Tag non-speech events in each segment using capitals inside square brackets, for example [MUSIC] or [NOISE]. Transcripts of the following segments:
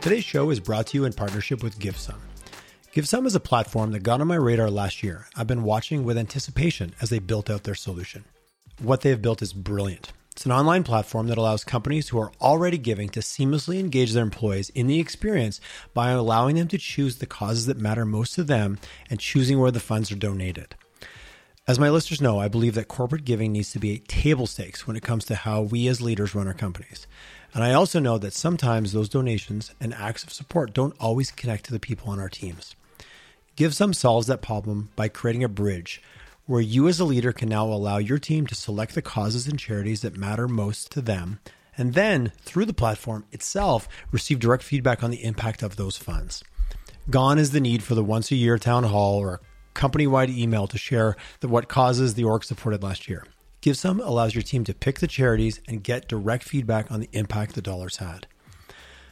Today's show is brought to you in partnership with GiveSum. GiveSum is a platform that got on my radar last year. I've been watching with anticipation as they built out their solution. What they have built is brilliant. It's an online platform that allows companies who are already giving to seamlessly engage their employees in the experience by allowing them to choose the causes that matter most to them and choosing where the funds are donated. As my listeners know, I believe that corporate giving needs to be a table stakes when it comes to how we as leaders run our companies. And I also know that sometimes those donations and acts of support don't always connect to the people on our teams. GiveSum solves that problem by creating a bridge where you as a leader can now allow your team to select the causes and charities that matter most to them and then through the platform itself receive direct feedback on the impact of those funds. Gone is the need for the once a year town hall or company wide email to share the, what causes the org supported last year. GiveSum allows your team to pick the charities and get direct feedback on the impact the dollars had.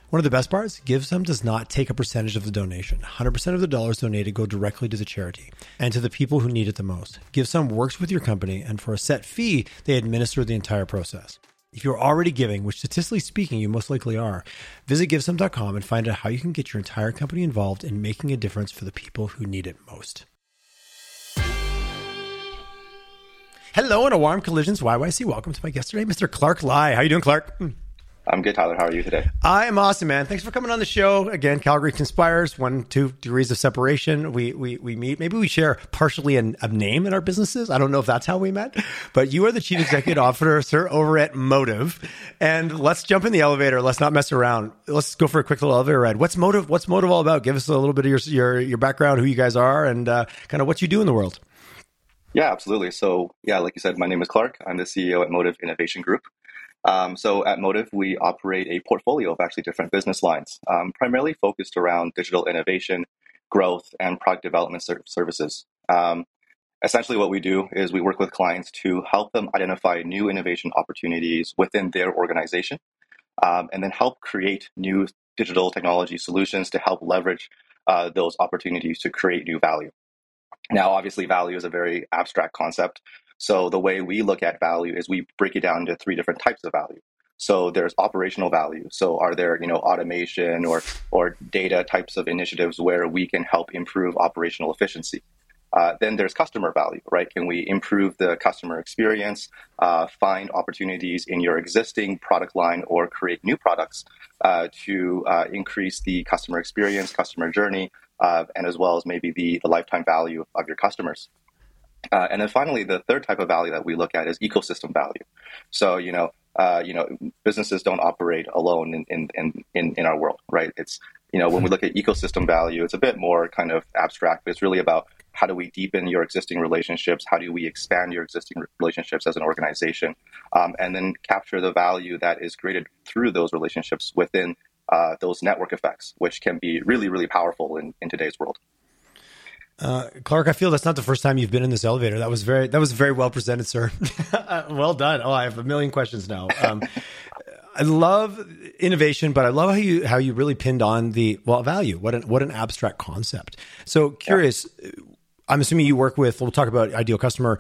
One of the best parts, GiveSum does not take a percentage of the donation. 100% of the dollars donated go directly to the charity and to the people who need it the most. GiveSum works with your company, and for a set fee, they administer the entire process. If you're already giving, which statistically speaking, you most likely are, visit givesum.com and find out how you can get your entire company involved in making a difference for the people who need it most. Hello and a warm collisions YYC. Welcome to my guest today, Mr. Clark Lai. How are you doing, Clark? I'm good, Tyler. How are you today? I am awesome, man. Thanks for coming on the show again. Calgary conspires. One, two degrees of separation. We we we meet. Maybe we share partially an, a name in our businesses. I don't know if that's how we met, but you are the chief executive [LAUGHS] officer over at Motiv. And let's jump in the elevator. Let's not mess around. Let's go for a quick little elevator ride. What's Motiv? What's Motiv all about? Give us a little bit of your your your background, who you guys are, and uh, kind of what you do in the world. Yeah, absolutely. So, yeah, like you said, my name is Clark. I'm the CEO at Motiv Innovation Group. Um, so, at Motiv, we operate a portfolio of actually different business lines, um, primarily focused around digital innovation, growth, and product development ser- services. Um, essentially, what we do is we work with clients to help them identify new innovation opportunities within their organization um, and then help create new digital technology solutions to help leverage uh, those opportunities to create new value. Now, obviously, value is a very abstract concept. So the way we look at value is we break it down into three different types of value. So there's operational value. So are there, you know, automation or or data types of initiatives where we can help improve operational efficiency? Uh, then there's customer value, right? Can we improve the customer experience, uh, find opportunities in your existing product line, or create new products uh, to uh, increase the customer experience, customer journey, uh, and as well as maybe the, the lifetime value of your customers. Uh, and then finally, the third type of value that we look at is ecosystem value. So, you know, uh, you know, businesses don't operate alone in, in, in, in our world, right? It's, you know, when we look at ecosystem value, it's a bit more kind of abstract, but it's really about how do we deepen your existing relationships? How do we expand your existing relationships as an organization? Um, and then capture the value that is created through those relationships within uh, those network effects, which can be really, really powerful in, in today's world. Uh, Clark, I feel that's not the first time you've been in this elevator. That was very that was very well presented, sir. [LAUGHS] well done. Oh, I have a million questions now. Um, [LAUGHS] I love innovation, but I love how you how you really pinned on the well value. What an what an abstract concept. So curious. Yeah. I'm assuming you work with. We'll talk about ideal customer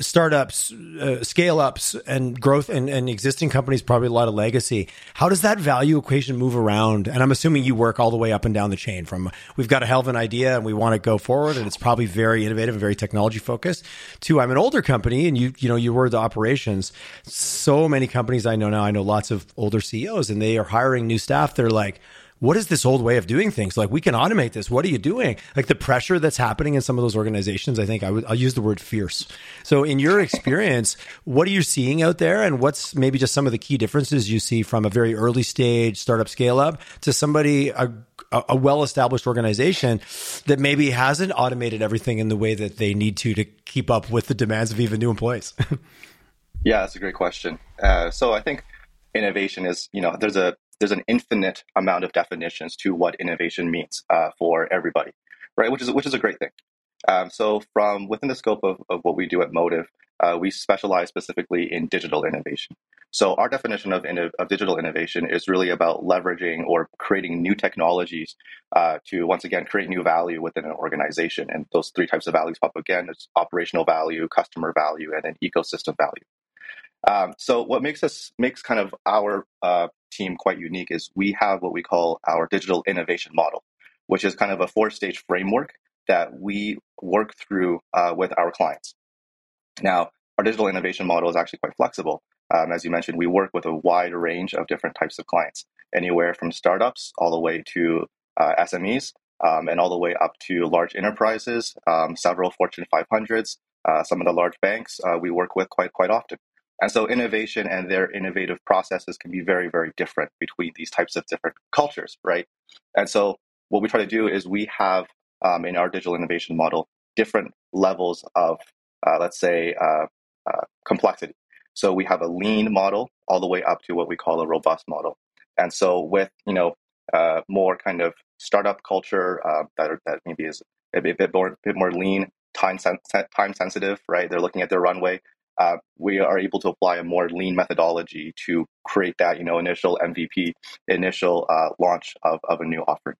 startups, uh, scale ups, and growth, and, and existing companies, probably a lot of legacy. How does that value equation move around? And I'm assuming you work all the way up and down the chain from we've got a hell of an idea and we want to go forward, and it's probably very innovative and very technology focused. To I'm an older company, and you you know you were the operations. So many companies I know now. I know lots of older CEOs, and they are hiring new staff. They're like what is this old way of doing things? Like we can automate this. What are you doing? Like the pressure that's happening in some of those organizations, I think I would, I'll use the word fierce. So in your experience, [LAUGHS] what are you seeing out there? And what's maybe just some of the key differences you see from a very early stage startup scale up to somebody, a, a well-established organization that maybe hasn't automated everything in the way that they need to to keep up with the demands of even new employees? [LAUGHS] yeah, that's a great question. Uh, so I think innovation is, you know, there's a there's an infinite amount of definitions to what innovation means uh, for everybody, right? Which is which is a great thing. Um, so from within the scope of, of what we do at Motiv, uh, we specialize specifically in digital innovation. So our definition of, of digital innovation is really about leveraging or creating new technologies uh, to once again create new value within an organization. And those three types of values pop again: it's operational value, customer value, and then ecosystem value. Um, so what makes us makes kind of our uh, team quite unique is we have what we call our digital innovation model, which is kind of a four stage framework that we work through uh, with our clients. Now, our digital innovation model is actually quite flexible. Um, as you mentioned, we work with a wide range of different types of clients, anywhere from startups all the way to uh, SMEs, um, and all the way up to large enterprises, um, several Fortune 500s, uh, some of the large banks uh, we work with quite quite often. And so innovation and their innovative processes can be very, very different between these types of different cultures, right? And so what we try to do is we have um, in our digital innovation model different levels of, uh, let's say, uh, uh, complexity. So we have a lean model all the way up to what we call a robust model. And so with you know uh, more kind of startup culture uh, that are, that maybe is a bit, more bit more lean, time sen- time sensitive, right? They're looking at their runway. Uh, we are able to apply a more lean methodology to create that you know initial MVP, initial uh, launch of, of a new offering.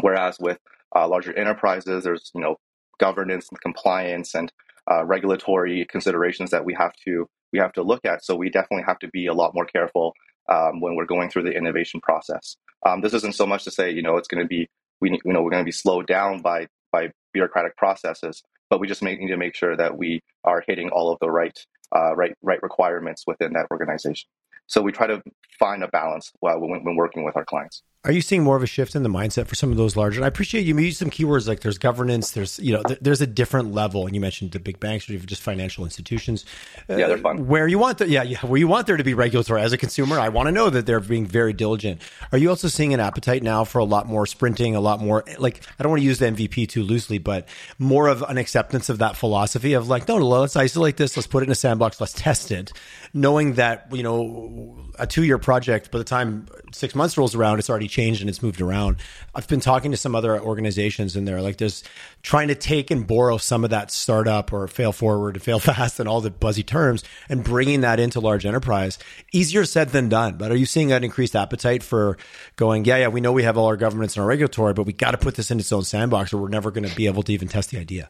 Whereas with uh, larger enterprises, there's you know governance and compliance and uh, regulatory considerations that we have to we have to look at. So we definitely have to be a lot more careful um, when we're going through the innovation process. Um, this isn't so much to say you know it's going to be we you know we're going to be slowed down by by bureaucratic processes, but we just make, need to make sure that we are hitting all of the right uh, right right requirements within that organization. So we try to find a balance while when, when working with our clients. Are you seeing more of a shift in the mindset for some of those larger? And I appreciate you use some keywords like there's governance, there's you know th- there's a different level, and you mentioned the big banks or even just financial institutions. Uh, yeah, they're fun. Where you want the, yeah yeah where you want there to be regulatory as a consumer, I want to know that they're being very diligent. Are you also seeing an appetite now for a lot more sprinting, a lot more like I don't want to use the MVP too loosely, but more of an acceptance of that philosophy of like no, no let's isolate this, let's put it in a sandbox, let's test it, knowing that you know a two year project by the time six months rolls around, it's already changed and it's moved around. I've been talking to some other organizations and they're like, there's trying to take and borrow some of that startup or fail forward and fail [LAUGHS] fast and all the buzzy terms and bringing that into large enterprise. Easier said than done. But are you seeing that increased appetite for going, yeah, yeah, we know we have all our governments and our regulatory, but we got to put this in its own sandbox or we're never going to be able to even test the idea?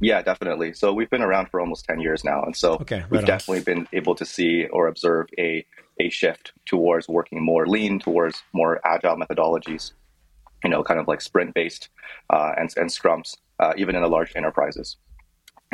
Yeah, definitely. So we've been around for almost 10 years now. And so okay, right we've on. definitely been able to see or observe a a shift towards working more lean, towards more agile methodologies, you know, kind of like sprint based uh, and, and scrums, uh, even in the large enterprises.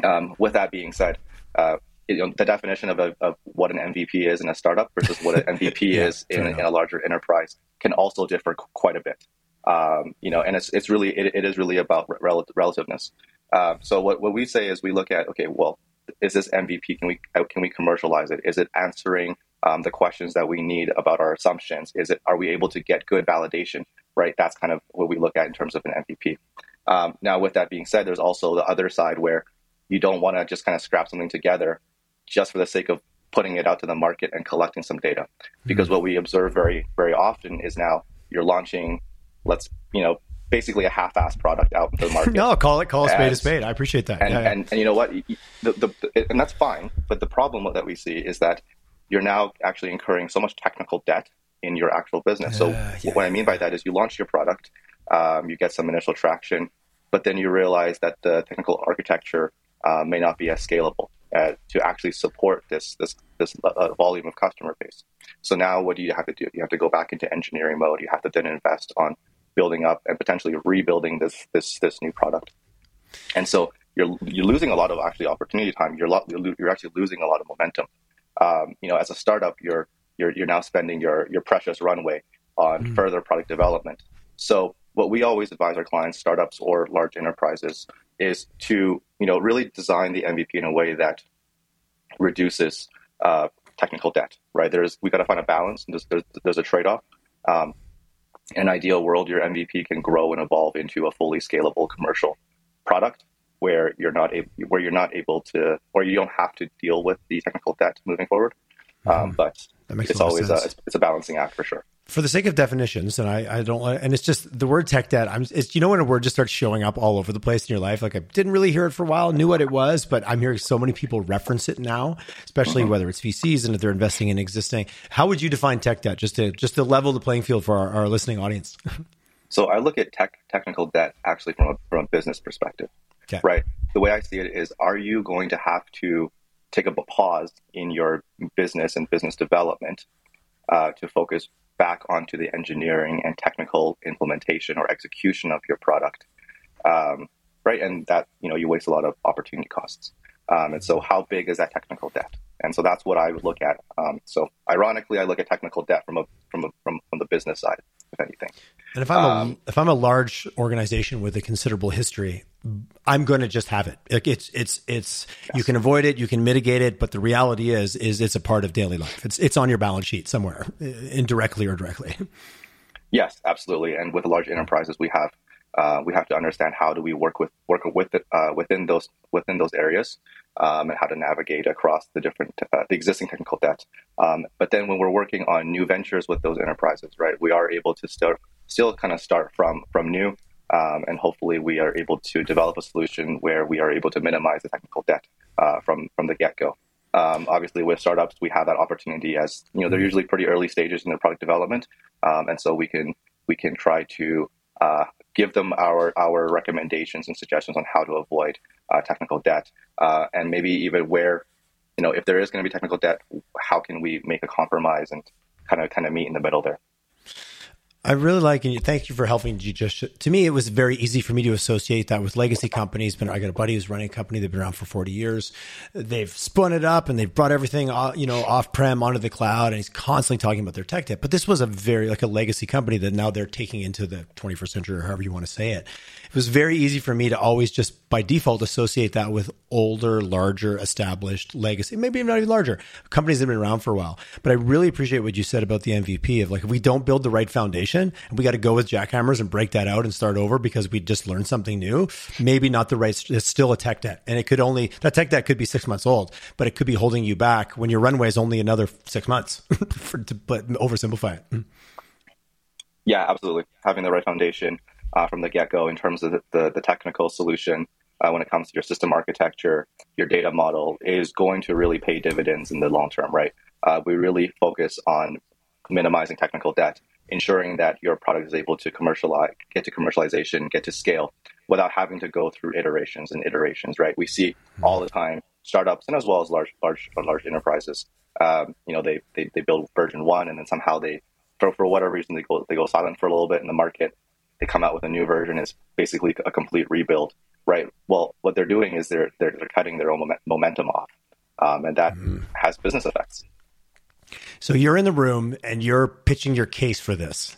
Um, with that being said, uh, you know, the definition of, a, of what an MVP is in a startup versus what an [LAUGHS] MVP yeah, is in, in, a larger enterprise can also differ quite a bit. Um, you know, and it's it's really it, it is really about rel- relativeness. Uh, so what, what we say is we look at okay, well, is this MVP? Can we can we commercialize it? Is it answering um, the questions that we need about our assumptions. Is it are we able to get good validation? Right. That's kind of what we look at in terms of an MVP. Um, now, with that being said, there's also the other side where you don't want to just kind of scrap something together just for the sake of putting it out to the market and collecting some data. Because mm-hmm. what we observe very very often is now you're launching, let's you know basically a half-assed product out into the market. [LAUGHS] no, call it call a spade a spade. I appreciate that. And, yeah, yeah. and, and you know what? The, the, and that's fine. But the problem that we see is that you're now actually incurring so much technical debt in your actual business. So yeah. what I mean by that is you launch your product, um, you get some initial traction, but then you realize that the technical architecture uh, may not be as scalable uh, to actually support this this this uh, volume of customer base. So now what do you have to do? You have to go back into engineering mode. You have to then invest on building up and potentially rebuilding this this this new product. And so you're you're losing a lot of actually opportunity time. You're lo- you're actually losing a lot of momentum um, you know, as a startup, you're you're you're now spending your your precious runway on mm. further product development. So what we always advise our clients, startups or large enterprises, is to you know really design the MVP in a way that reduces uh, technical debt. Right? There's we got to find a balance. There's there's, there's a trade off. Um, in an ideal world, your MVP can grow and evolve into a fully scalable commercial product where you're not able, where you're not able to, or you don't have to deal with the technical debt moving forward. Um, mm-hmm. Um, but it's always a, it's, it's, a balancing act for sure. For the sake of definitions, and I, I don't, and it's just the word tech debt. I'm, it's you know when a word just starts showing up all over the place in your life. Like I didn't really hear it for a while, knew what it was, but I'm hearing so many people reference it now, especially mm-hmm. whether it's VCs and if they're investing in existing. How would you define tech debt? Just to just to level the playing field for our, our listening audience. [LAUGHS] so I look at tech technical debt actually from a, from a business perspective. Okay. Right. The way I see it is, are you going to have to take a pause in your business and business development uh, to focus back onto the engineering and technical implementation or execution of your product. Um, right, and that you know you waste a lot of opportunity costs. Um, and so, how big is that technical debt? And so that's what I would look at. Um, so, ironically, I look at technical debt from a from a, from from the business side, if anything. And if I'm um, a, if I'm a large organization with a considerable history, I'm going to just have it. It's it's it's yes. you can avoid it, you can mitigate it, but the reality is is it's a part of daily life. It's it's on your balance sheet somewhere, indirectly or directly. Yes, absolutely. And with large enterprises, we have uh, we have to understand how do we work with work with it, uh, within those within those areas um, and how to navigate across the different uh, the existing technical debt. Um, but then when we're working on new ventures with those enterprises, right, we are able to still still kind of start from from new. Um, and hopefully, we are able to develop a solution where we are able to minimize the technical debt uh, from from the get go. Um, obviously, with startups, we have that opportunity as you know they're usually pretty early stages in their product development, um, and so we can we can try to uh, give them our our recommendations and suggestions on how to avoid uh, technical debt, uh, and maybe even where, you know, if there is going to be technical debt, how can we make a compromise and kind of kind of meet in the middle there. I really like and thank you for helping you just to me it was very easy for me to associate that with legacy companies. But I got a buddy who's running a company they've been around for 40 years. They've spun it up and they've brought everything uh, you know off prem onto the cloud and he's constantly talking about their tech debt. But this was a very like a legacy company that now they're taking into the 21st century or however you want to say it it was very easy for me to always just by default associate that with older, larger, established legacy, maybe not even larger companies that have been around for a while. But I really appreciate what you said about the MVP of like, if we don't build the right foundation and we got to go with jackhammers and break that out and start over because we just learned something new, maybe not the right, it's still a tech debt. And it could only, that tech debt could be six months old, but it could be holding you back when your runway is only another six months [LAUGHS] for, to but oversimplify it. Yeah, absolutely. Having the right foundation uh, from the get go in terms of the, the, the technical solution uh, when it comes to your system architecture, your data model is going to really pay dividends in the long term, right? Uh, we really focus on minimizing technical debt, ensuring that your product is able to commercialize, get to commercialization, get to scale without having to go through iterations and iterations, right? We see all the time startups and as well as large, large, large enterprises. Um, you know, they, they, they build version one and then somehow they, for, for whatever reason, they go, they go silent for a little bit in the market they come out with a new version it's basically a complete rebuild right? Well what they're doing is they're they're, they're cutting their own momentum off um, and that mm-hmm. has business effects. So you're in the room and you're pitching your case for this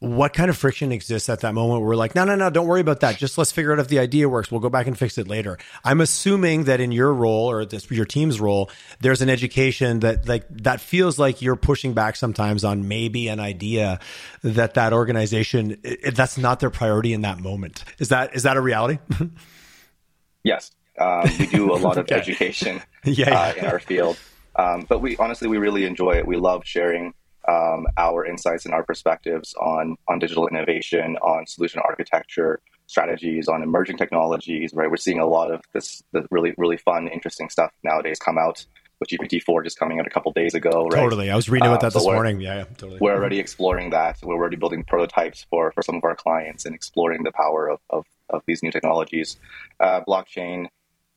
what kind of friction exists at that moment where we're like, no, no, no, don't worry about that. Just let's figure out if the idea works. We'll go back and fix it later. I'm assuming that in your role or this, your team's role, there's an education that like that feels like you're pushing back sometimes on maybe an idea that that organization it, that's not their priority in that moment. Is that is that a reality? [LAUGHS] yes, um, we do a lot of [LAUGHS] okay. education yeah, [LAUGHS] yeah. Uh, in our field, um, but we honestly we really enjoy it. We love sharing um, our insights and our perspectives on on digital innovation, on solution architecture strategies, on emerging technologies. Right, we're seeing a lot of this, this really really fun, interesting stuff nowadays come out. With GPT four just coming out a couple days ago, right? Totally, I was reading about uh, that so this morning. Yeah, yeah, totally. We're already exploring that. We're already building prototypes for for some of our clients and exploring the power of of, of these new technologies. Uh, blockchain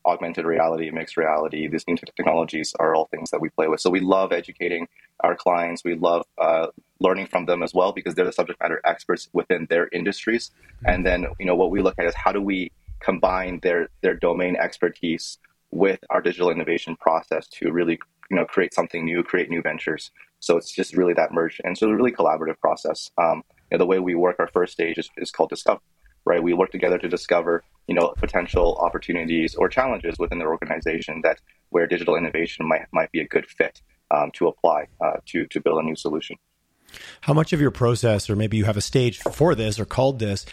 augmented reality, mixed reality, these new technologies are all things that we play with. So we love educating our clients. We love uh, learning from them as well because they're the subject matter experts within their industries. And then, you know, what we look at is how do we combine their their domain expertise with our digital innovation process to really, you know, create something new, create new ventures. So it's just really that merge, and so it's a really collaborative process. Um, you know, the way we work, our first stage is, is called discover right? We work together to discover, you know, potential opportunities or challenges within their organization that where digital innovation might might be a good fit um, to apply uh, to to build a new solution. How much of your process, or maybe you have a stage for this or called this,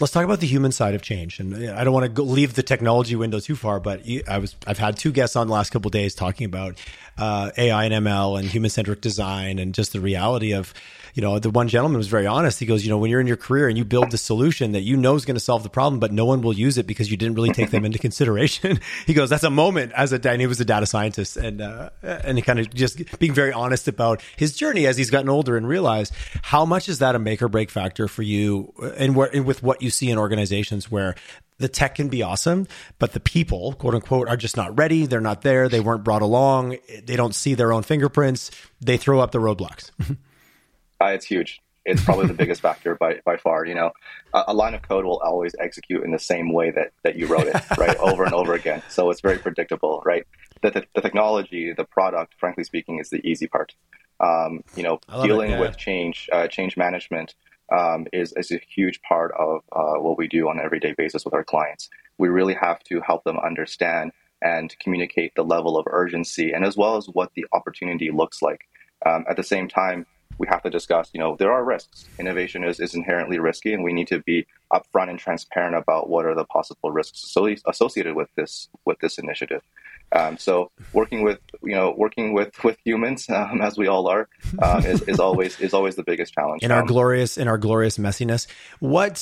let's talk about the human side of change. And I don't want to leave the technology window too far, but I was I've had two guests on the last couple days talking about uh, AI and ML and human centric design and just the reality of you know, the one gentleman was very honest. He goes, you know, when you're in your career and you build the solution that you know is going to solve the problem, but no one will use it because you didn't really take them into [LAUGHS] consideration. [LAUGHS] he goes, that's a moment as a, and he was a data scientist and, uh, and he kind of just being very honest about his journey as he's gotten older and realized how much is that a make or break factor for you and, where, and with what you see in organizations where the tech can be awesome, but the people, quote unquote, are just not ready. They're not there. They weren't brought along. They don't see their own fingerprints. They throw up the roadblocks. uh, it's huge. It's probably the biggest factor by, by far. You know, a, a, line of code will always execute in the same way that, that you wrote it, right, over and over again. So it's very predictable, right? The, the, the technology, the product, frankly speaking, is the easy part. Um, you know, dealing it, yeah. with change, uh, change management, um, is, is a huge part of uh, what we do on an everyday basis with our clients. We really have to help them understand and communicate the level of urgency and as well as what the opportunity looks like. Um, at the same time, we have to discuss, you know, there are risks. Innovation is, is inherently risky, and we need to be upfront and transparent about what are the possible risks associated with this with this initiative. Um, so working with you know working with with humans um, as we all are um, is, is always is always the biggest challenge in our um, glorious in our glorious messiness. What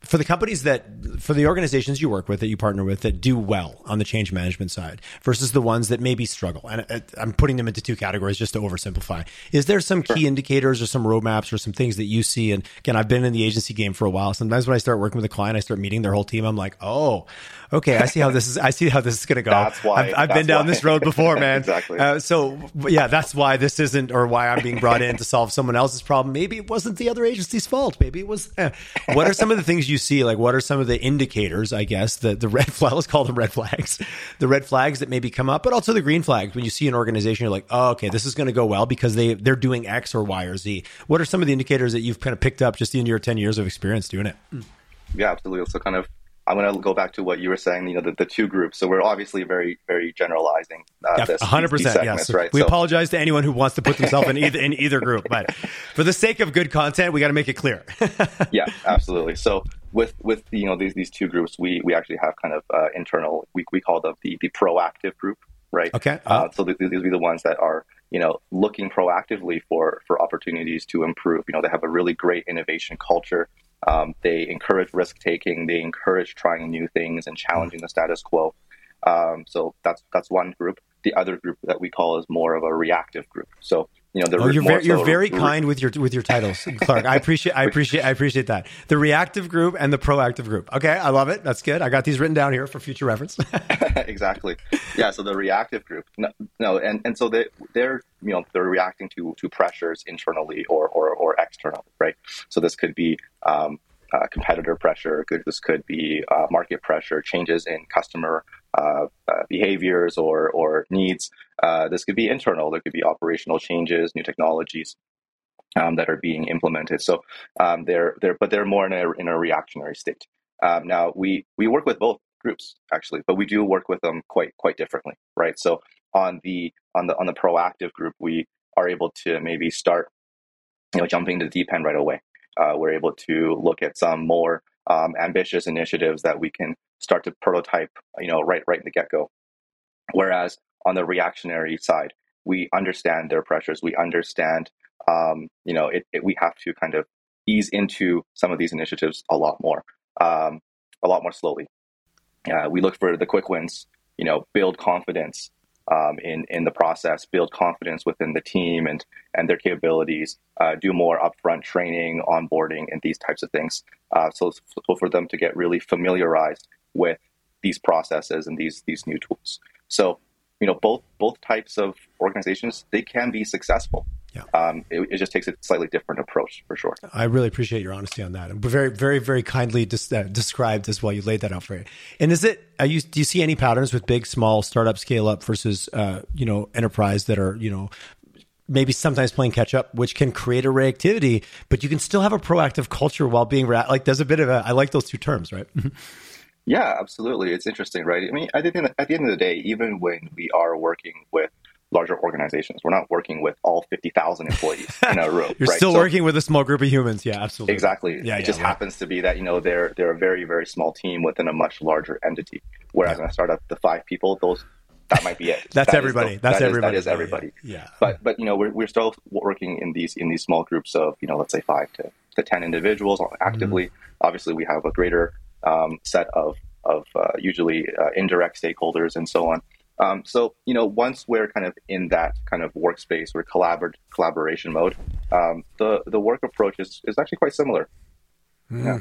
for the companies that for the organizations you work with that you partner with that do well on the change management side versus the ones that maybe struggle. And uh, I'm putting them into two categories just to oversimplify. Is there some key indicators or some roadmaps or some things that you see? And again, I've been in the agency game for a while. Sometimes when I start working with a client, I start meeting their whole team. I'm like, oh, okay, I see how this is. I see how this is going to go. That's why I've, I've been down why. this road before, [LAUGHS] man. exactly. Uh, so yeah, that's why this isn't, or why I'm being brought in to solve someone else's problem. Maybe it wasn't the other agency's fault. Maybe it was. Eh. What are some of the things you see? Like, what are some of the indicators? I guess the the red [LAUGHS] flag. Let's call them red flags. The red flags that maybe come up, but also the green flags. When you see an organization, you're like, oh, okay, this is going to go well because they they're doing X or Y or Z. What are some of the indicators that you've kind of picked up just in your ten years of experience doing it? Yeah, absolutely. So kind of I'm going to go back to what you were saying. You know, the, the two groups. So we're obviously very, very generalizing. Uh, yeah, 100. percent Yes. Right. We so, apologize to anyone who wants to put [LAUGHS] themselves in either in either group, but for the sake of good content, we got to make it clear. [LAUGHS] yeah, absolutely. So with with you know these these two groups, we we actually have kind of uh, internal. We we call them the the proactive group, right? Okay. Uh, uh so these will be the ones that are you know looking proactively for for opportunities to improve. You know, they have a really great innovation culture. Um, they encourage risk taking. They encourage trying new things and challenging the status quo. Um, so that's that's one group. The other group that we call is more of a reactive group. So you know, oh, you're very, you're very re- kind with your with your titles, Clark. I appreciate I appreciate I appreciate that. The reactive group and the proactive group. Okay, I love it. That's good. I got these written down here for future reference. [LAUGHS] [LAUGHS] exactly. Yeah. So the reactive group. No, no, and and so they they're you know they're reacting to to pressures internally or or or externally, right? So this could be um, uh, competitor pressure. Could, this could be uh, market pressure, changes in customer uh, uh behaviors or or needs. Uh, this could be internal. There could be operational changes, new technologies um, that are being implemented. So um, they're they're but they're more in a in a reactionary state. Um, now we we work with both groups actually, but we do work with them quite quite differently, right? So on the on the on the proactive group, we are able to maybe start you know jumping to the deep end right away uh, we're able to look at some more um, ambitious initiatives that we can start to prototype, you know, right right in the get go. Whereas on the reactionary side, we understand their pressures. We understand, um, you know, it, it, we have to kind of ease into some of these initiatives a lot more, um, a lot more slowly. Uh, we look for the quick wins, you know, build confidence, um, in in the process, build confidence within the team and and their capabilities, uh, do more upfront training, onboarding, and these types of things. Uh, so, so for them to get really familiarized with these processes and these these new tools. So you know both both types of organizations they can be successful yeah. Um, it, it, just takes a slightly different approach for sure. I really appreciate your honesty on that. And very, very, very kindly dis- uh, described as well. You laid that out for you. And is it? Are you, do you see any patterns with big, small, startup, scale up versus uh, you know enterprise that are you know maybe sometimes playing catch up, which can create a reactivity, but you can still have a proactive culture while being rea- like. There's a bit of a. I like those two terms, right? yeah, absolutely. It's interesting, right? I mean, at the, end, at the end of the day, even when we are working with larger organizations. We're not working with all 50,000 employees in a room. [LAUGHS] You're right? still so, working with a small group of humans. Yeah, absolutely. Exactly. Yeah, it yeah, just right. happens to be that, you know, they're, they're a very, very small team within a much larger entity. Whereas yeah. in a startup, the five people, those, that might be it. [LAUGHS] That's that everybody. The, That's that everybody. Is, that is everybody. Yeah. yeah. But, but, you know, we're, we're still working in these, in these small groups of, you know, let's say five to, to 10 individuals actively. Mm-hmm. Obviously we have a greater um, set of, of uh, usually uh, indirect stakeholders and so on. Um, so you know, once we're kind of in that kind of workspace or collabor- collaboration mode, um, the the work approach is, is actually quite similar. Yeah.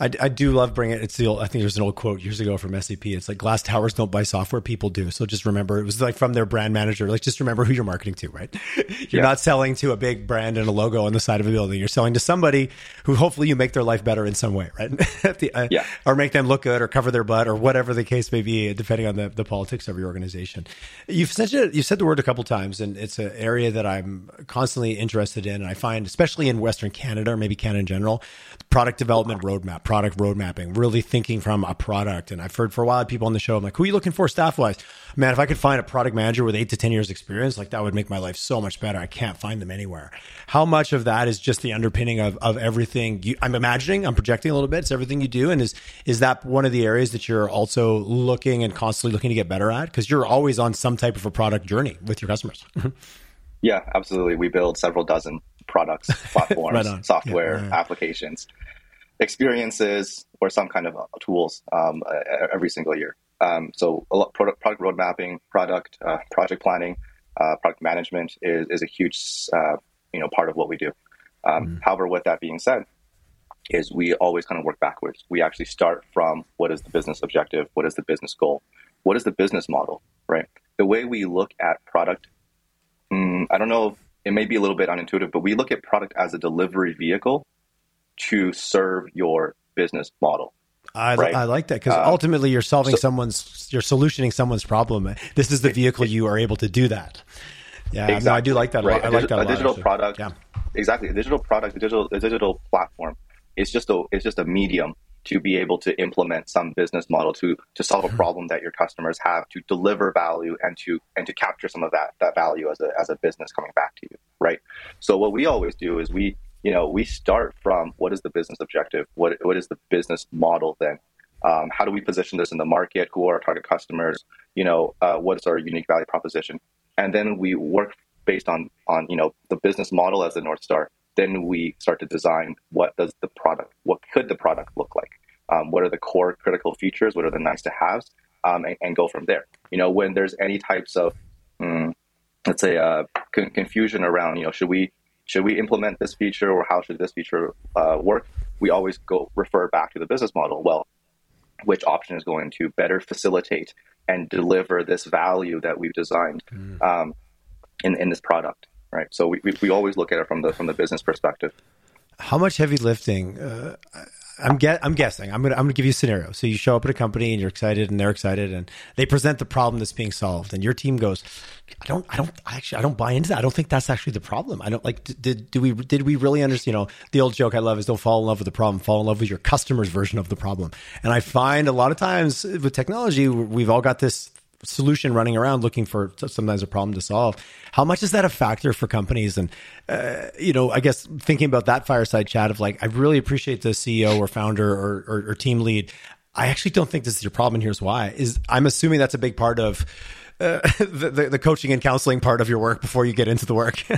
I, I do love bringing it. It's the old, I think there's an old quote years ago from SAP. It's like glass towers don't buy software, people do. So just remember, it was like from their brand manager. Like just remember who you're marketing to, right? [LAUGHS] You're yeah. not selling to a big brand and a logo on the side of a building. You're selling to somebody who hopefully you make their life better in some way, right? [LAUGHS] the, uh, yeah. Or make them look good or cover their butt or whatever the case may be, depending on the, the politics of your organization. You've said, you've said the word a couple times, and it's an area that I'm constantly interested in. And I find, especially in Western Canada or maybe Canada in general, product development roadmap, product road mapping, really thinking from a product. And I've heard for a while people on the show, I'm like, who are you looking for staff wise? Man, if I could find a product manager with eight to 10 years experience, like that would make my life so much better. I can't find them anywhere. How much of that is just the underpinning of, of everything you, I'm imagining, I'm projecting a little bit. It's everything you do. And is, is that one of the areas that you're also looking and constantly looking to get better at? Cause you're always on some type of a product journey with your customers. [LAUGHS] yeah, absolutely. We build several dozen products, [LAUGHS] platforms, right software, yeah, applications experiences or some kind of uh, tools um, every single year. Um, so a lot, product, product road mapping, product uh, project planning, uh, product management is, is a huge uh, you know part of what we do. Um, mm However, with that being said, is we always kind of work backwards. We actually start from what is the business objective, what is the business goal, what is the business model, right? The way we look at product, mm, I don't know, it may be a little bit unintuitive, but we look at product as a delivery vehicle to serve your business model. I, right? I like that because um, ultimately you're solving so, someone's, you're solutioning someone's problem. This is the vehicle you are able to do that. Yeah, exactly, no, I do like that. Right. I like that. A, a digital product. Yeah. Exactly. A digital product, a digital, a digital platform. It's just a, it's just a medium to be able to implement some business model to to solve a problem that your customers have to deliver value and to and to capture some of that that value as a as a business coming back to you right so what we always do is we you know, we start from what is the business objective? What, what is the business model then? Um, how do we position this in the market? Who are our target customers? You know, uh, what is our unique value proposition? And then we work based on, on, you know, the business model as the North Star. Then we start to design what does the product, what could the product look like? Um, what are the core critical features? What are the nice to haves? Um, and, and, go from there. You know, when there's any types of, mm, let's say, uh, con- confusion around, you know, should we should we implement this feature or how should this feature uh, work? We always go refer back to the business model. Well, which option is going to better facilitate and deliver this value that we've designed mm. um, in, in this product, right? So we, we, we, always look at it from the from the business perspective. How much heavy lifting? Uh, I'm get I'm guessing. I'm gonna I'm gonna give you a scenario. So you show up at a company and you're excited and they're excited and they present the problem that's being solved and your team goes, I don't I don't actually I don't buy into that. I don't think that's actually the problem. I don't like did do we did we really understand? You know the old joke I love is don't fall in love with the problem, fall in love with your customer's version of the problem. And I find a lot of times with technology we've all got this solution running around looking for sometimes a problem to solve. How much is that a factor for companies? And, uh, you know, I guess thinking about that fireside chat of like, I really appreciate the CEO or founder or, or, or team lead. I actually don't think this is your problem. Here's why is I'm assuming that's a big part of uh, [LAUGHS] the, the, the coaching and counseling part of your work before you get into the work. [LAUGHS]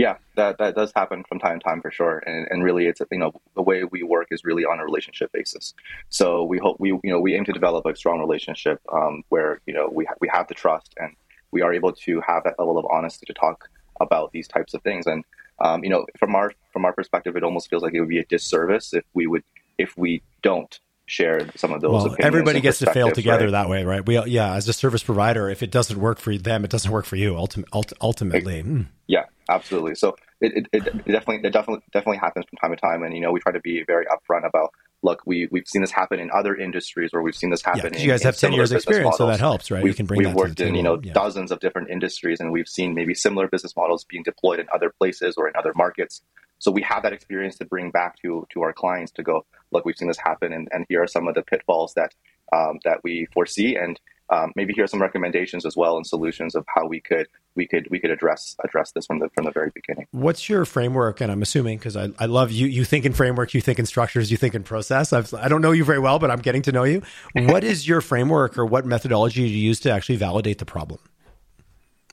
yeah, that, that does happen from time to time for sure. And, and really, it's you know the way we work is really on a relationship basis. So we hope we you know we aim to develop a strong relationship um, where you know we ha- we have the trust and we are able to have that level of honesty to talk about these types of things. And um, you know from our from our perspective, it almost feels like it would be a disservice if we would if we don't share some of those. Well, everybody gets to fail together right? that way, right? We, yeah, as a service provider, if it doesn't work for them, it doesn't work for you. Ultim- ultimately, mm. yeah, absolutely. So it, it, it, definitely it definitely definitely happens from time to time, and you know we try to be very upfront about. Look, we we've seen this happen in other industries, or we've seen this happen. Yeah, in, you guys have ten years experience, models. so that helps, right? We've, you can bring. We've worked in you know yeah. dozens of different industries, and we've seen maybe similar business models being deployed in other places or in other markets. So we have that experience to bring back to to our clients to go, look, we've seen this happen, and, and here are some of the pitfalls that um, that we foresee, and um, maybe here are some recommendations as well and solutions of how we could we could we could address address this from the from the very beginning. What's your framework? And I'm assuming because I, I love you you think in framework, you think in structures, you think in process. I've, I do not know you very well, but I'm getting to know you. [LAUGHS] What is your framework or what methodology do you use to actually validate the problem?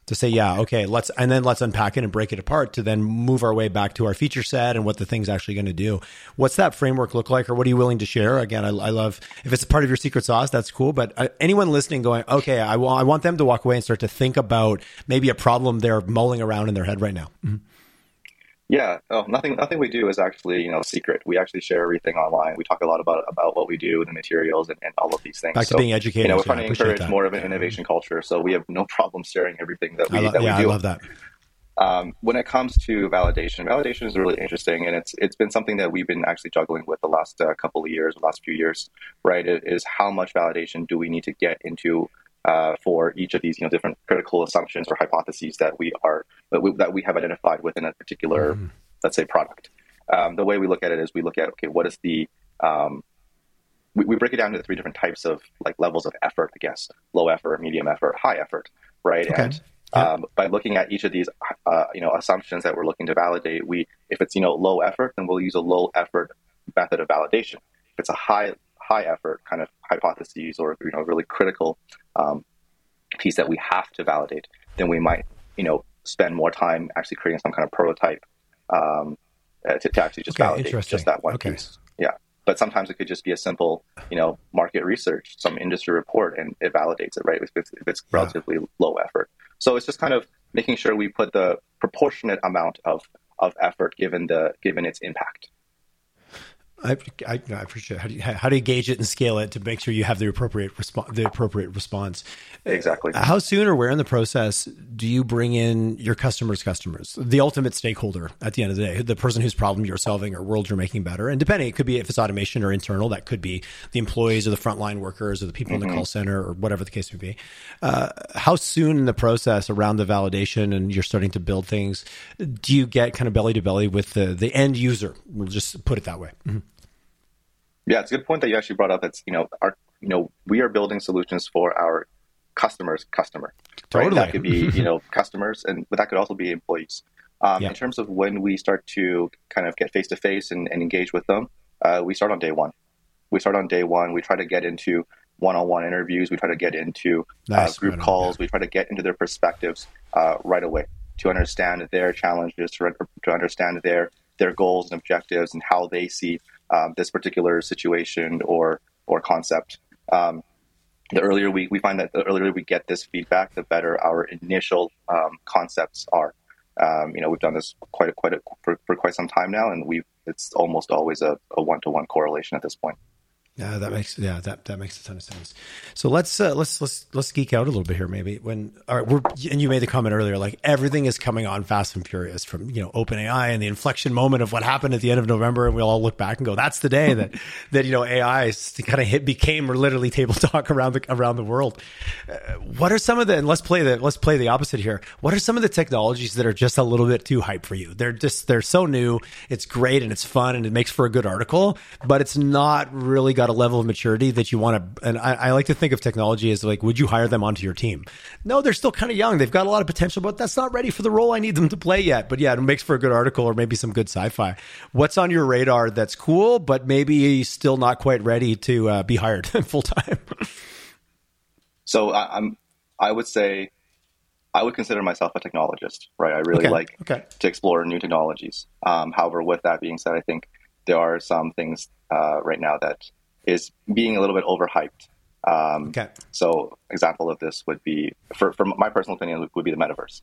To say, yeah, okay, let's, and then let's unpack it and break it apart to then move our way back to our feature set and what the thing's actually going to do. What's that framework look like, or what are you willing to share? Again, I, I love if it's a part of your secret sauce, that's cool. But uh, anyone listening, going, okay, I want, I want them to walk away and start to think about maybe a problem they're mulling around in their head right now. Mm-hmm. Yeah, oh, nothing. Nothing we do is actually, you know, secret. We actually share everything online. We talk a lot about about what we do, the materials, and, and all of these things. Back to being educated. You know, we're trying to encourage that. more of an innovation culture. So we have no [LAUGHS] problem sharing everything that we lo- that yeah, we do. I love that. Um, when it comes to validation, validation is really interesting, and it's it's been something that we've been actually juggling with the last uh, couple of years, the last few years. Right, it is how much validation do we need to get into uh, for each of these you know different critical assumptions or hypotheses that we are that we, that we have identified within a particular mm let's say product. Um, the way we look at it is we look at okay, what is the um, we, we, break it down into three different types of like levels of effort, I guess, low effort, medium effort, high effort, right? Okay. And um, by looking at each of these, uh, you know, assumptions that we're looking to validate, we if it's you know low effort, then we'll use a low effort method of validation. If it's a high high effort kind of hypotheses or you know really critical um, piece that we have to validate, then we might you know spend more time actually creating some kind of prototype um, uh, to, to, actually just okay, validate just that one okay. piece. Yeah. But sometimes it could just be a simple, you know, market research, some industry report, and it validates it, right? If it's, if it's relatively yeah. low effort. So it's just kind of making sure we put the proportionate amount of, of effort given the given its impact. I, I, I appreciate it. How do, you, how do you gauge it and scale it to make sure you have the appropriate response? The appropriate response. Exactly. How soon or where in the process do you bring in your customers' customers, the ultimate stakeholder at the end of the day, the person whose problem you're solving or world you're making better? And depending, it could be if it's automation or internal, that could be the employees or the frontline workers or the people mm-hmm. in the mm-hmm. call center or whatever the case may be. Uh, how soon in the process around the validation and you're starting to build things, do you get kind of belly to belly with the the end user? We'll just put it that way. Mm-hmm. Yeah, it's a good point that you actually brought up. It's you know our you know we are building solutions for our customers' customer. Totally. Right? That could be you know [LAUGHS] customers, and but that could also be employees. Um, yeah. In terms of when we start to kind of get face to face and engage with them, uh, we start on day one. We start on day one. We try to get into one-on-one interviews. We try to get into uh, nice. uh, group right calls. On. We try to get into their perspectives uh, right away to understand their challenges, to, to understand their their goals and objectives, and how they see um, this particular situation or or concept. Um, the earlier we, we find that the earlier we get this feedback, the better our initial um, concepts are. Um, you know, we've done this quite a, quite a, for, for quite some time now, and we it's almost always a one to one correlation at this point. Yeah, that makes yeah that that makes a ton of sense. So let's uh, let's let's let's geek out a little bit here, maybe. When all right, we're and you made the comment earlier, like everything is coming on fast and furious from you know OpenAI and the inflection moment of what happened at the end of November, and we'll all look back and go, that's the day that [LAUGHS] that you know AI kind of hit became literally table [LAUGHS] talk around the around the world. Uh, what are some of the and let's play the let's play the opposite here. What are some of the technologies that are just a little bit too hype for you? They're just they're so new, it's great and it's fun and it makes for a good article, but it's not really got a level of maturity that you want to. And I, I, like to think of technology as like, would you hire them onto your team? No, they're still kind of young. They've got a lot of potential, but that's not ready for the role I need them to play yet. But yeah, it makes for a good article or maybe some good sci-fi. What's on your radar that's cool, but maybe still not quite ready to uh, be hired [LAUGHS] full time? so I, I'm, I would say I would consider myself a technologist, right? I really okay. like okay. to explore new technologies. Um, however, with that being said, I think there are some things uh, right now that is being a little bit overhyped. Um, okay. So, example of this would be, for, for my personal opinion, would be the metaverse.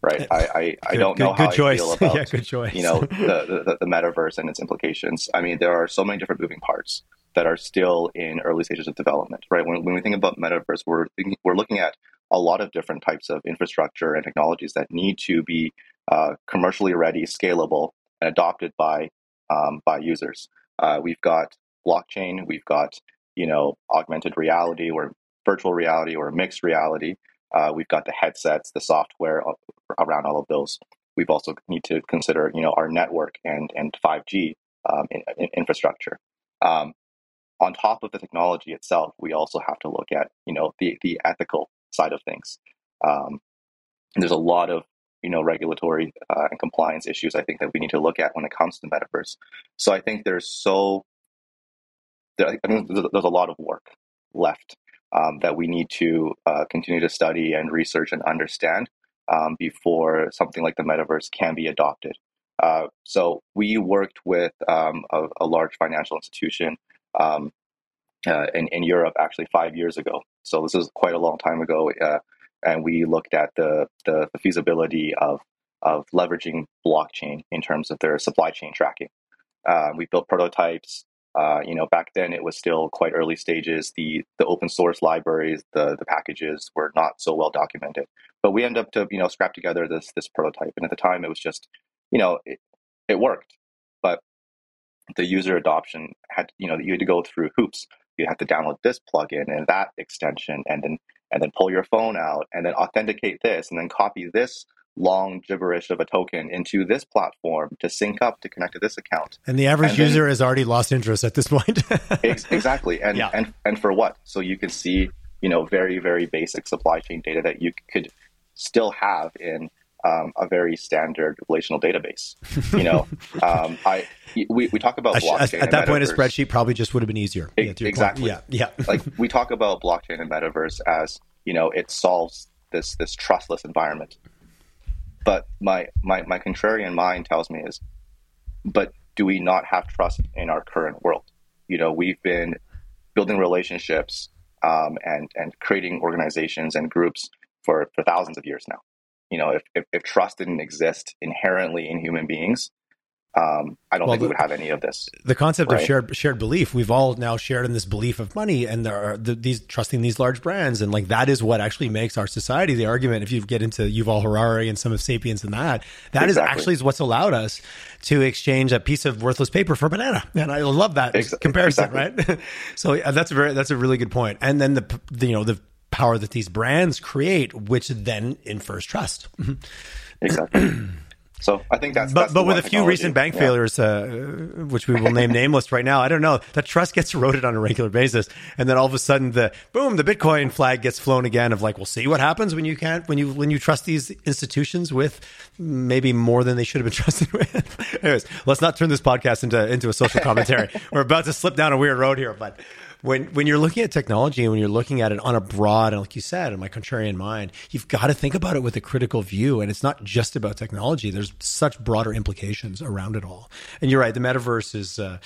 Right. I, I, I don't good, know how choice. I feel [LAUGHS] about yeah, good choice. you know the, the, the metaverse and its implications. I mean, there are so many different moving parts that are still in early stages of development. Right. When, when we think about metaverse, we're thinking, we're looking at a lot of different types of infrastructure and technologies that need to be uh, commercially ready, scalable, and adopted by um, by users. Uh, we've got blockchain. We've got you know augmented reality or virtual reality or mixed reality. Uh, we've got the headsets, the software around all of those. We've also need to consider you know our network and and 5G um, in, in infrastructure. Um, on top of the technology itself, we also have to look at you know the the ethical side of things. Um, there's a lot of you know regulatory uh, and compliance issues I think that we need to look at when it comes to the metaverse. So I think there's so I think there's a lot of work left um, that we need to uh, continue to study and research and understand um, before something like the metaverse can be adopted. Uh, so we worked with um, a, a, large financial institution um, uh, in, in Europe actually five years ago. So this is quite a long time ago, uh, and we looked at the, the, the feasibility of of leveraging blockchain in terms of their supply chain tracking. Uh, we built prototypes. Uh, you know, back then it was still quite early stages. The the open source libraries, the the packages were not so well documented. But we ended up to you know scrap together this this prototype, and at the time it was just you know it, it worked, but the user adoption had you know you had to go through hoops. You had to download this plugin and that extension, and then and then pull your phone out and then authenticate this, and then copy this long gibberish of a token into this platform to sync up to connect to this account. And the average and user then, has already lost interest at this point. [LAUGHS] ex- exactly. And, yeah. and and for what? So you can see, you know, very, very basic supply chain data that you could still have in um, a very standard relational database. You know, [LAUGHS] um, I we, we talk about blockchain at that point. A spreadsheet probably just would have been easier. It, yeah, exactly. Point. Yeah, yeah. [LAUGHS] like we talk about blockchain and metaverse as you know, it solves this this trustless environment. But my, my, my contrarian mind tells me is, but do we not have trust in our current world? You know, we've been building relationships um, and, and creating organizations and groups for, for thousands of years now. You know, if, if, if trust didn't exist inherently in human beings, um, I don't well, think we would have any of this. The concept right? of shared shared belief. We've all now shared in this belief of money, and there are the, these trusting these large brands, and like that is what actually makes our society. The argument, if you get into Yuval Harari and some of Sapiens and that, that exactly. is actually is what's allowed us to exchange a piece of worthless paper for a banana. And I love that comparison, exactly. right? [LAUGHS] so yeah, that's a very that's a really good point. And then the, the you know the power that these brands create, which then infers trust. exactly. [CLEARS THROAT] So I think that's, but that's but with a few recent bank yeah. failures, uh, which we will name [LAUGHS] nameless right now, I don't know. That trust gets eroded on a regular basis, and then all of a sudden, the boom, the Bitcoin flag gets flown again. Of like, we'll see what happens when you can't when you when you trust these institutions with maybe more than they should have been [LAUGHS] trusted with. Anyways, let's not turn this podcast into into a social commentary. [LAUGHS] We're about to slip down a weird road here, but when when you're looking at technology and when you're looking at it on a broad and like you said in my contrarian mind you've got to think about it with a critical view. And it's not just about technology. There's such broader implications around it all. And you're right the metaverse is uh,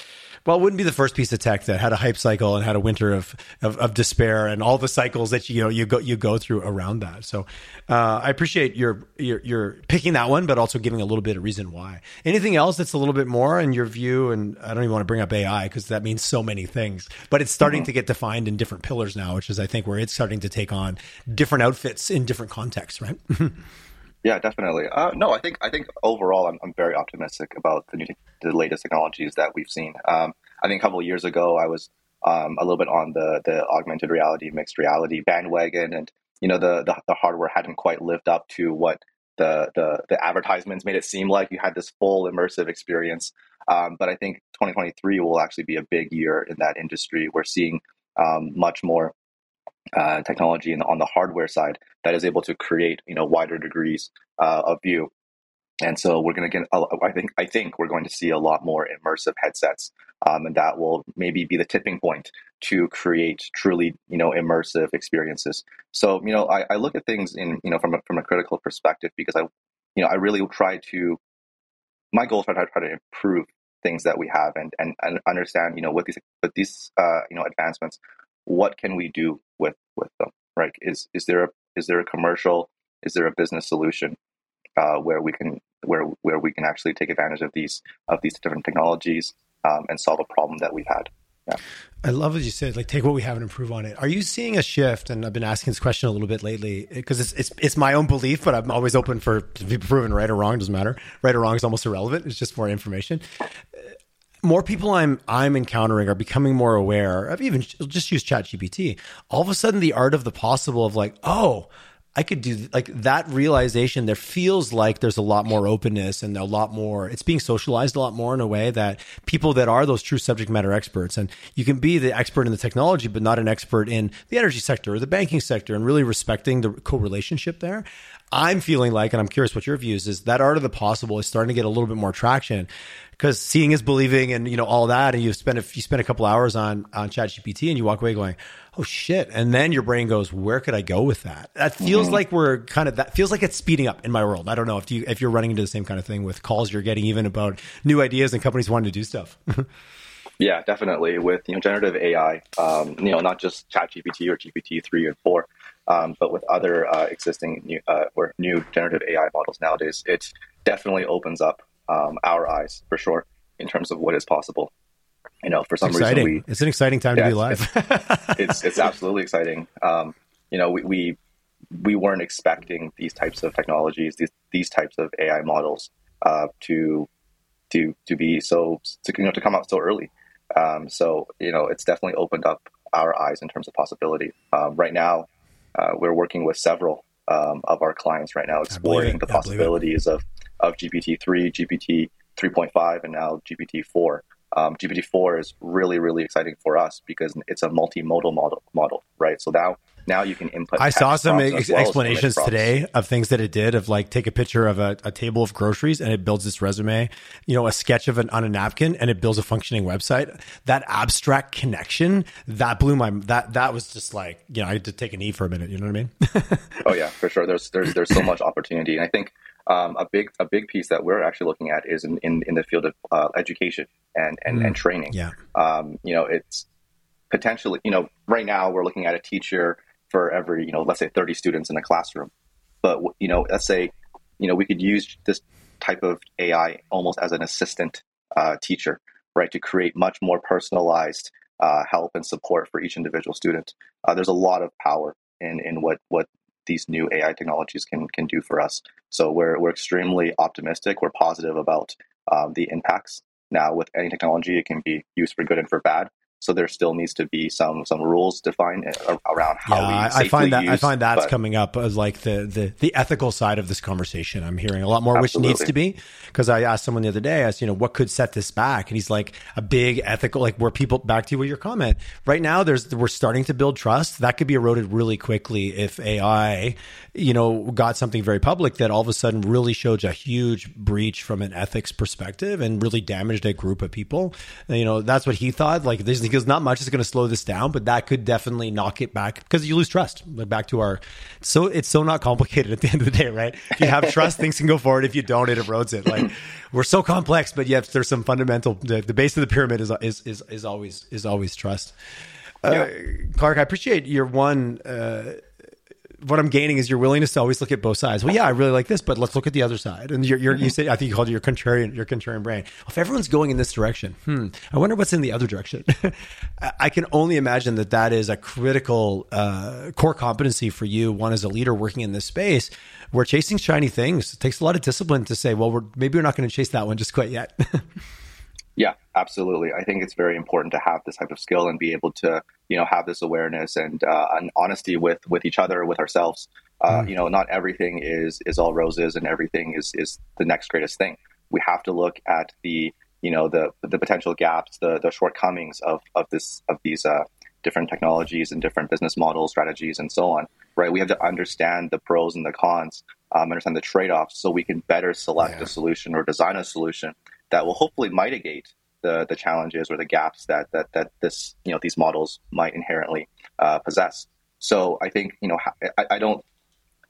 well, it wouldn't be the first piece of tech that had a hype cycle and had a winter of, of, of despair and all the cycles that you know you go you go through around that. So uh, I appreciate your, your your picking that one, but also giving a little bit of reason why. Anything else that's a little bit more in your view? And I don't even want to bring up AI because that means so many things, but it's starting mm-hmm. to get defined in different pillars now, which is I think where it's starting to take on different outfits in different contexts, right? [LAUGHS] Yeah, definitely. Uh, no, I think I think overall, I'm, I'm very optimistic about the new the latest technologies that we've seen. Um, I think a couple of years ago, I was um, a little bit on the the augmented reality, mixed reality bandwagon, and you know the, the, the hardware hadn't quite lived up to what the the the advertisements made it seem like. You had this full immersive experience, um, but I think 2023 will actually be a big year in that industry. We're seeing um, much more uh, technology on the hardware side that is able to create you know wider degrees uh, of view. And so we're going to get. I think. I think we're going to see a lot more immersive headsets, um, and that will maybe be the tipping point to create truly, you know, immersive experiences. So, you know, I, I look at things in, you know, from a, from a critical perspective because I, you know, I really try to. My goal is to try to improve things that we have and and, and understand, you know, with these with these uh, you know advancements, what can we do with with them right is is there a is there a commercial is there a business solution uh, where we can where where we can actually take advantage of these of these different technologies um, and solve a problem that we've had yeah. I love what you said. Like, take what we have and improve on it. Are you seeing a shift? And I've been asking this question a little bit lately because it's, it's it's my own belief, but I'm always open for to be proven right or wrong. Doesn't matter. Right or wrong is almost irrelevant. It's just more information more people I'm I'm encountering are becoming more aware of even just use ChatGPT. All of a sudden, the art of the possible of like, oh, I could do like that realization. There feels like there's a lot more openness and a lot more. It's being socialized a lot more in a way that people that are those true subject matter experts, and you can be the expert in the technology, but not an expert in the energy sector or the banking sector, and really respecting the co-relationship there. I'm feeling like, and I'm curious what your views is that art of the possible is starting to get a little bit more traction because seeing is believing and you know all that and you spend a, you spend a couple hours on on chat gpt and you walk away going oh shit. And then your brain goes where could i go with that? That feels mm-hmm. like we're kind of that feels like it's speeding up in my world. I don't know if you if you're running into the same kind of thing with calls you're getting even about new ideas and companies wanting to do stuff. [LAUGHS] Yeah definitely. With you know generative ai um, you know not just chat gpt or gpt 3 and 4 Um, but with other uh, existing new, uh, or new generative AI models nowadays, it definitely opens up um, our eyes for sure in terms of what is possible. You know, for some reason, we, it's an exciting time yeah, to be alive. it's, it's, [LAUGHS] it's absolutely exciting. Um, you know, we, we we weren't expecting these types of technologies, these these types of AI models uh, to to to be so to you know to come out so early. Um, so you know, it's definitely opened up our eyes in terms of possibility. Um, right now, uh, we're working with several um, of our clients right now, exploring the possibilities of of GPT three, GPT three point five, and now GPT four. Um, GPT four is really really exciting for us because it's a multimodal model model, right? So now now you can input. I saw some ex- well explanations today of things that it did of like take a picture of a, a, table of groceries and it builds this resume, you know, a sketch of an on a napkin and it builds a functioning website. That abstract connection that blew my that that was just like you know I had to take a knee for a minute. You know what I mean? [LAUGHS] oh yeah, for sure. There's there's there's so much opportunity, and I think um, a big a big piece that we're actually looking at is in in, in the field of uh, education and and, mm. and training. Yeah. Um, you know, it's potentially you know right now we're looking at a teacher for every, you know, let's say 30 students in a classroom. But, you know, let's say, you know, we could use this type of AI almost as an assistant uh, teacher, right, to create much more personalized uh, help and support for each individual student. Uh, there's a lot of power in, in what, what these new AI technologies can, can do for us. So we're, we're extremely optimistic. We're positive about um, the impacts. Now, with any technology, it can be used for good and for bad. So there still needs to be some some rules defined uh, around how yeah, we I find that use, I find that's but, coming up as like the, the the ethical side of this conversation. I'm hearing a lot more, absolutely. which needs to be because I asked someone the other day, I asked, you know, what could set this back, and he's like a big ethical, like where people back to you with your comment. Right now, there's we're starting to build trust that could be eroded really quickly if AI, you know, got something very public that all of a sudden really showed a huge breach from an ethics perspective and really damaged a group of people. And, you know, that's what he thought. Like this because not much is going to slow this down, but that could definitely knock it back because you lose trust. Like back to our, so it's so not complicated at the end of the day, right? If you have trust, things can go forward. If you don't, it erodes it. Like we're so complex, but yet there's some fundamental. The, the base of the pyramid is is is, is always is always trust. Uh, yeah. Clark, I appreciate your one. Uh, what I'm gaining is your willingness to always look at both sides. Well, yeah, I really like this, but let's look at the other side. And you're, you're, you mm-hmm. say, I think you called it your contrarian, your contrarian brain. Well, if everyone's going in this direction, hmm, I wonder what's in the other direction. [LAUGHS] I can only imagine that that is a critical uh, core competency for you. One as a leader working in this space, We're chasing shiny things it takes a lot of discipline to say, well, we're maybe we're not going to chase that one just quite yet. [LAUGHS] Yeah, absolutely. I think it's very important to have this type of skill and be able to, you know, have this awareness and uh, an honesty with with each other, with ourselves. Uh, mm. You know, not everything is is all roses, and everything is is the next greatest thing. We have to look at the, you know, the the potential gaps, the the shortcomings of of this of these uh, different technologies and different business models, strategies, and so on. Right? We have to understand the pros and the cons, um, understand the trade offs, so we can better select yeah. a solution or design a solution that will hopefully mitigate the, the challenges or the gaps that, that, that this, you know, these models might inherently uh, possess. So I think, you know, I, I don't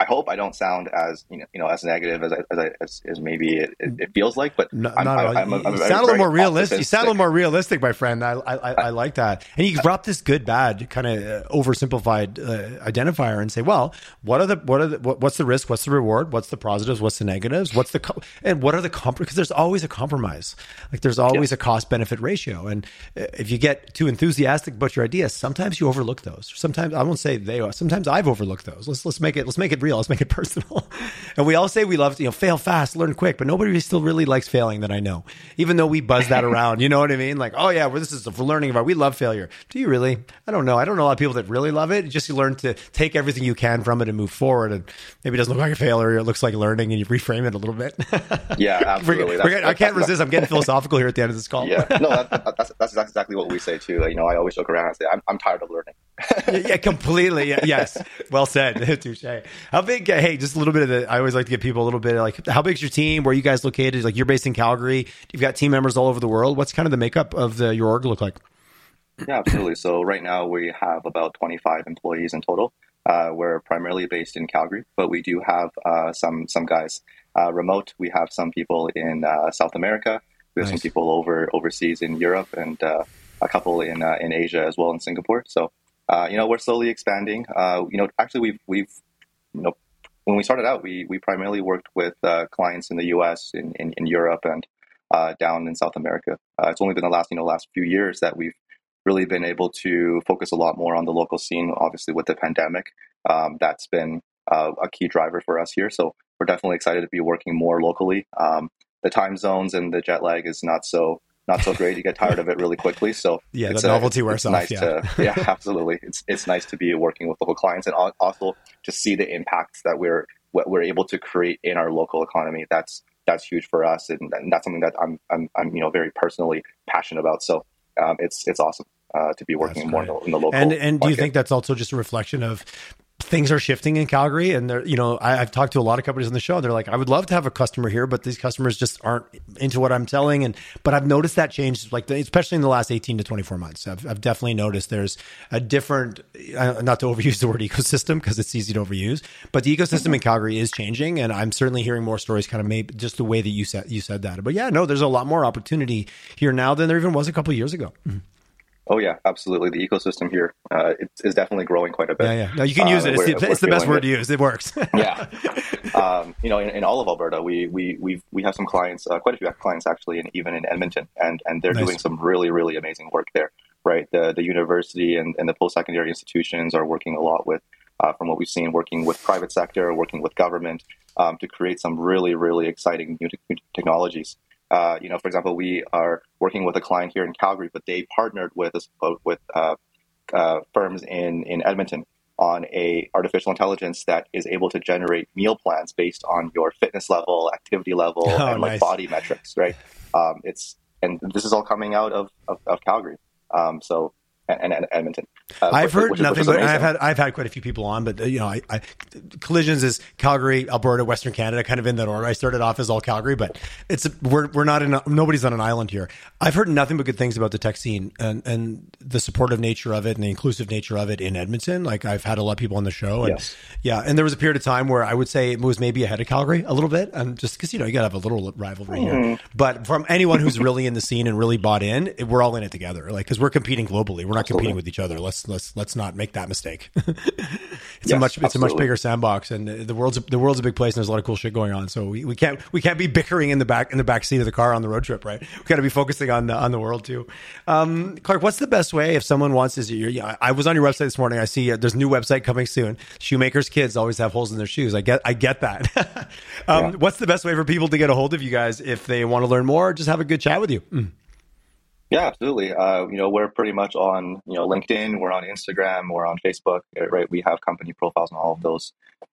I hope I don't sound as you know, you know as negative as as, as, as maybe it, it, feels like, but no, I'm, I'm, I'm, I'm, you sound a little more realistic. You sound a little more realistic, my friend. I I, I like that. And you drop this good bad kind of uh, oversimplified uh, identifier and say, well, what are the what are the what, what's the risk? What's the reward? What's the positives? What's the negatives? What's the co- and what are the comp? Because there's always a compromise. Like there's always yeah. a cost benefit ratio, and uh, if you get too enthusiastic about your idea, sometimes you overlook those. Sometimes I won't say they. Are. Sometimes I've overlooked those. Let's let's make it let's make it real real. Let's [LAUGHS] make it personal. and we all say we love to, you know, fail fast, learn quick, but nobody still really likes failing that I know. Even though we buzz that [LAUGHS] around, you know what I mean? Like, oh yeah, well, this is for learning about. We love failure. Do you really? I don't know. I don't know a lot of people that really love it. just you learn to take everything you can from it and move forward. And maybe it doesn't look like a failure. It looks like learning, and you reframe it a little bit. yeah, [LAUGHS] absolutely. We're, we're, I can't resist. I'm getting philosophical here at the end of this call. yeah, no, that, that's, that's exactly what we say too. You know, I always joke around and say, I'm, I'm tired of learning. Yeah, completely. Yeah, yes. Well said. [LAUGHS] Touche. How big? Hey, just a little bit of the. I always like to give people a little bit of like, how big's your team? Where are you guys located? Like, you're based in Calgary. You've got team members all over the world. What's kind of the makeup of the your org look like? Yeah, absolutely. So right now we have about 25 employees in total. Uh, we're primarily based in Calgary, but we do have uh, some some guys uh, remote. We have some people in uh, South America. We have nice. some people over overseas in Europe, and uh, a couple in uh, in Asia as well in Singapore. So Uh, you know, we're slowly expanding. Uh, you know, actually, we've we've you know when we started out, we we primarily worked with uh, clients in the U.S., in in, in Europe, and uh, down in South America. Uh, it's only been the last you know last few years that we've really been able to focus a lot more on the local scene. Obviously, with the pandemic, um, that's been a key driver for us here. So we're definitely excited to be working more locally. Um, the time zones and the jet lag is not so not so great. You get tired of it really quickly. So [LAUGHS] yeah, the novelty a, wears off. Nice yeah. To, yeah, [LAUGHS] absolutely. It's it's nice to be working with local clients and also to see the impacts that we're what we're able to create in our local economy. That's that's huge for us, and, and that's something that I'm, I'm I'm you know very personally passionate about. So um, it's it's awesome. Uh, to be working more in the local. And and do you think that's also just a reflection of things are shifting in Calgary, and they're you know I, have talked to a lot of companies on the show. They're like, I would love to have a customer here, but these customers just aren't into what I'm selling. And but I've noticed that change, like the, especially in the last 18 to 24 months. I've, I've definitely noticed there's a different, uh, not to overuse the word [LAUGHS] ecosystem because it's easy to overuse, but the ecosystem in Calgary is changing, and I'm certainly hearing more stories, kind of maybe just the way that you said you said that. But yeah, no, there's a lot more opportunity here now than there even was a couple years ago. Mm-hmm. Oh yeah, absolutely. The ecosystem here uh, is definitely growing quite a bit. Yeah, yeah. No, you can use uh, it. It's, the, it's the, best word it. to use. It works. [LAUGHS] yeah. Um, you know, in, in, all of Alberta, we we we we have some clients, uh, quite a few clients actually, and even in Edmonton, and and they're nice. doing some really really amazing work there. Right, the the university and, and the post secondary institutions are working a lot with, uh, from what we've seen, working with private sector, working with government um, to create some really really exciting new, new technologies. Uh, you know, for example, we are working with a client here in Calgary, but they partnered with us with uh, uh, firms in in Edmonton on a artificial intelligence that is able to generate meal plans based on your fitness level, activity level, oh, and like nice. body metrics. Right? Um, it's and this is all coming out of of, of Calgary. Um, so and, and Edmonton. Uh, I've which, heard which nothing, but I've had I've had quite a few people on, but uh, you know, I, I, collisions is Calgary, Alberta, Western Canada, kind of in that order. I started off as all Calgary, but it's we're we're not in a, nobody's on an island here. I've heard nothing but good things about the tech scene and and the supportive nature of it and the inclusive nature of it in Edmonton. Like I've had a lot of people on the show, and yes. yeah, and there was a period of time where I would say it was maybe ahead of Calgary a little bit, and just because you know you gotta have a little rivalry mm. here. Hmm. But from anyone who's really in the scene and really bought in, we're all in it together. Like because we're competing globally, we're not Absolutely. competing with each other. Let's let's let's not make that mistake. [LAUGHS] it's yes, a much it's a much bigger sandbox, and the world's the world's a big place, and there's a lot of cool shit going on. So we, we can't we can't be bickering in the back in the back seat of the car on the road trip, right? We got to be focusing on the on the world too. Um, Clark, what's the best way if someone wants to? Yeah, I was on your website this morning. I see uh, there's a new website coming soon. Shoemakers' kids always have holes in their shoes. I get I get that. [LAUGHS] um, yeah. What's the best way for people to get a hold of you guys if they want to learn more? Just have a good chat with you. Mm. Yeah, absolutely. Uh, you know, we're pretty much on you know LinkedIn, we're on Instagram, we're on Facebook, uh, right? We have company profiles on all of those,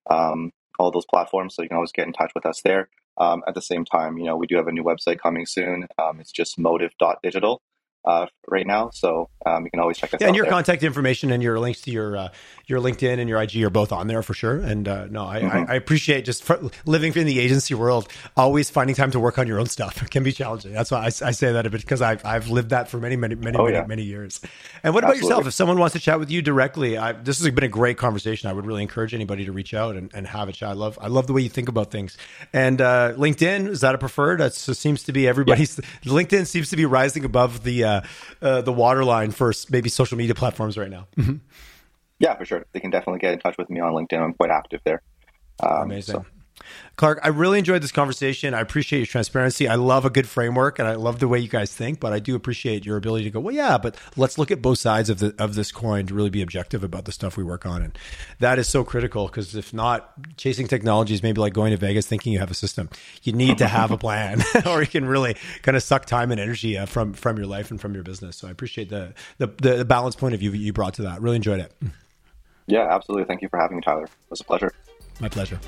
um, all those platforms, so you can always get in touch with us there. Um, at the same time, you know, we do have a new website coming soon. Um, it's just motiv.digital uh, right now. So um, you can always check us yeah, out. And your there. contact information and your links to your uh, your LinkedIn and your IG are both on there for sure. And uh, no, I, mm-hmm. I, I, appreciate just living in the agency world. Always finding time to work on your own stuff [LAUGHS] it can be challenging. That's why I, I say that a bit because I've I've lived that for many many many oh, many, yeah. many years. And what about Absolutely. yourself? If someone wants to chat with you directly, I, this has been a great conversation. I would really encourage anybody to reach out and, and have a chat. I love I love the way you think about things. And uh, LinkedIn is that a preferred? That seems to be everybody's. Yeah. [LAUGHS] LinkedIn seems to be rising above the uh, uh, the waterline for maybe social media platforms right now. Mm-hmm. Yeah, for sure. They can definitely get in touch with me on LinkedIn. I'm quite active there. Um, Amazing. So. Clark, I really enjoyed this conversation. I appreciate your transparency. I love a good framework and I love the way you guys think, but I do appreciate your ability to go, well, yeah, but let's look at both sides of the of this coin to really be objective about the stuff we work on. And that is so critical because if not, chasing technology is maybe like going to Vegas thinking you have a system. You need to have a plan [LAUGHS] or you can really kind of suck time and energy uh, from from your life and from your business. So I appreciate the the, the balance point of view you brought to that. Really enjoyed it. Yeah, absolutely. Thank you for having me, Tyler. It was a pleasure. My pleasure.